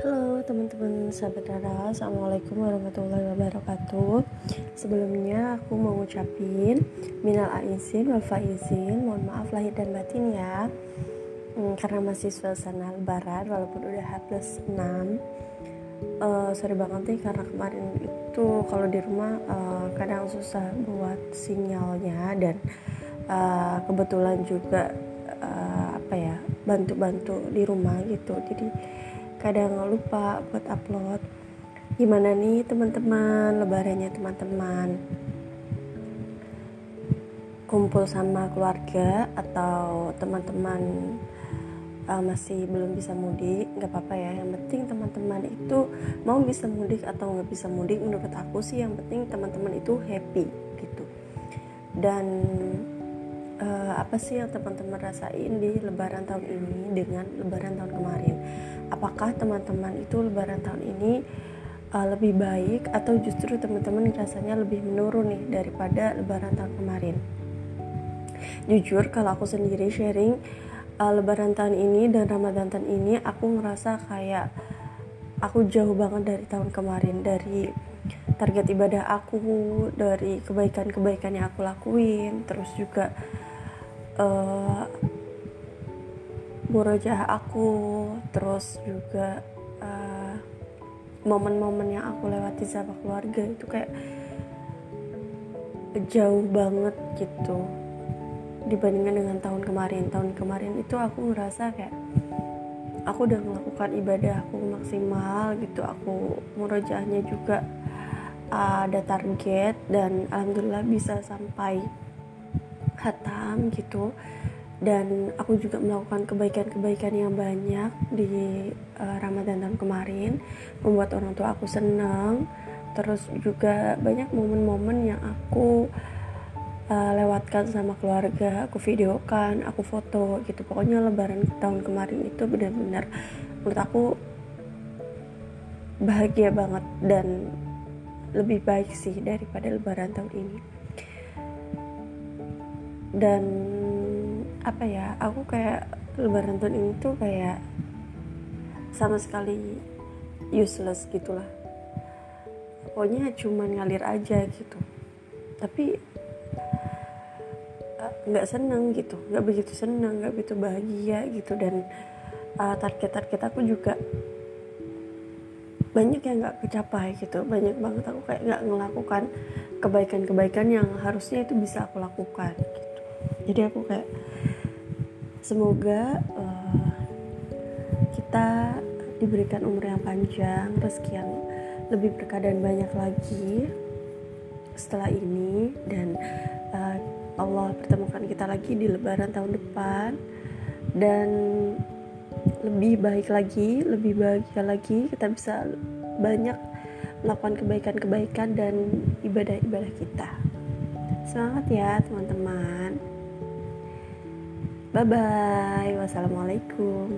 teman-teman sahabat Rara. Assalamualaikum warahmatullahi wabarakatuh. Sebelumnya aku mau ngucapin Minal aizin wal faizin. Mohon maaf lahir dan batin ya. Hmm, Karena masih suasana lebaran Walaupun udah H plus 6 uh, Sorry banget nih karena kemarin itu Kalau di rumah uh, kadang susah buat sinyalnya Dan uh, kebetulan juga uh, Apa ya bantu-bantu di rumah gitu. Jadi kadang lupa buat upload. Gimana nih teman-teman lebarannya teman-teman? Kumpul sama keluarga atau teman-teman uh, masih belum bisa mudik? Nggak apa-apa ya yang penting teman-teman itu mau bisa mudik atau nggak bisa mudik menurut aku sih yang penting teman-teman itu happy gitu. Dan uh, apa sih yang teman-teman rasain di lebaran tahun ini dengan lebaran tahun kemarin? Apakah teman-teman itu lebaran tahun ini uh, lebih baik atau justru teman-teman rasanya lebih menurun nih daripada lebaran tahun kemarin? Jujur kalau aku sendiri sharing uh, lebaran tahun ini dan ramadan tahun ini aku ngerasa kayak aku jauh banget dari tahun kemarin dari target ibadah aku dari kebaikan-kebaikan yang aku lakuin terus juga uh, aku terus juga uh, momen-momen yang aku lewati sama keluarga itu kayak jauh banget gitu. Dibandingkan dengan tahun kemarin. Tahun kemarin itu aku ngerasa kayak aku udah melakukan ibadah aku maksimal gitu. Aku murojaahnya juga uh, ada target dan alhamdulillah bisa sampai khatam gitu. Dan aku juga melakukan kebaikan-kebaikan yang banyak di uh, Ramadan tahun kemarin. Membuat orang tua aku senang terus juga banyak momen-momen yang aku uh, lewatkan sama keluarga. Aku videokan aku foto gitu. Pokoknya lebaran tahun kemarin itu benar-benar menurut aku bahagia banget dan lebih baik sih daripada lebaran tahun ini dan apa ya aku kayak lebaran tahun ini tuh kayak sama sekali useless gitulah. Pokoknya cuman ngalir aja gitu. Tapi eh, nggak seneng gitu. Nggak begitu seneng nggak begitu bahagia gitu. Dan uh, target-target aku juga banyak yang nggak kecapai gitu. Banyak banget aku kayak nggak melakukan kebaikan-kebaikan yang harusnya itu bisa aku lakukan gitu jadi aku kayak semoga uh, kita diberikan umur yang panjang rezeki yang lebih berkah dan banyak lagi setelah ini. Dan uh, Allah pertemukan kita lagi di lebaran tahun depan. Dan lebih baik lagi lebih bahagia lagi. Kita bisa banyak melakukan kebaikan-kebaikan dan ibadah-ibadah kita semangat ya teman-teman Bye bye. Wassalamualaikum.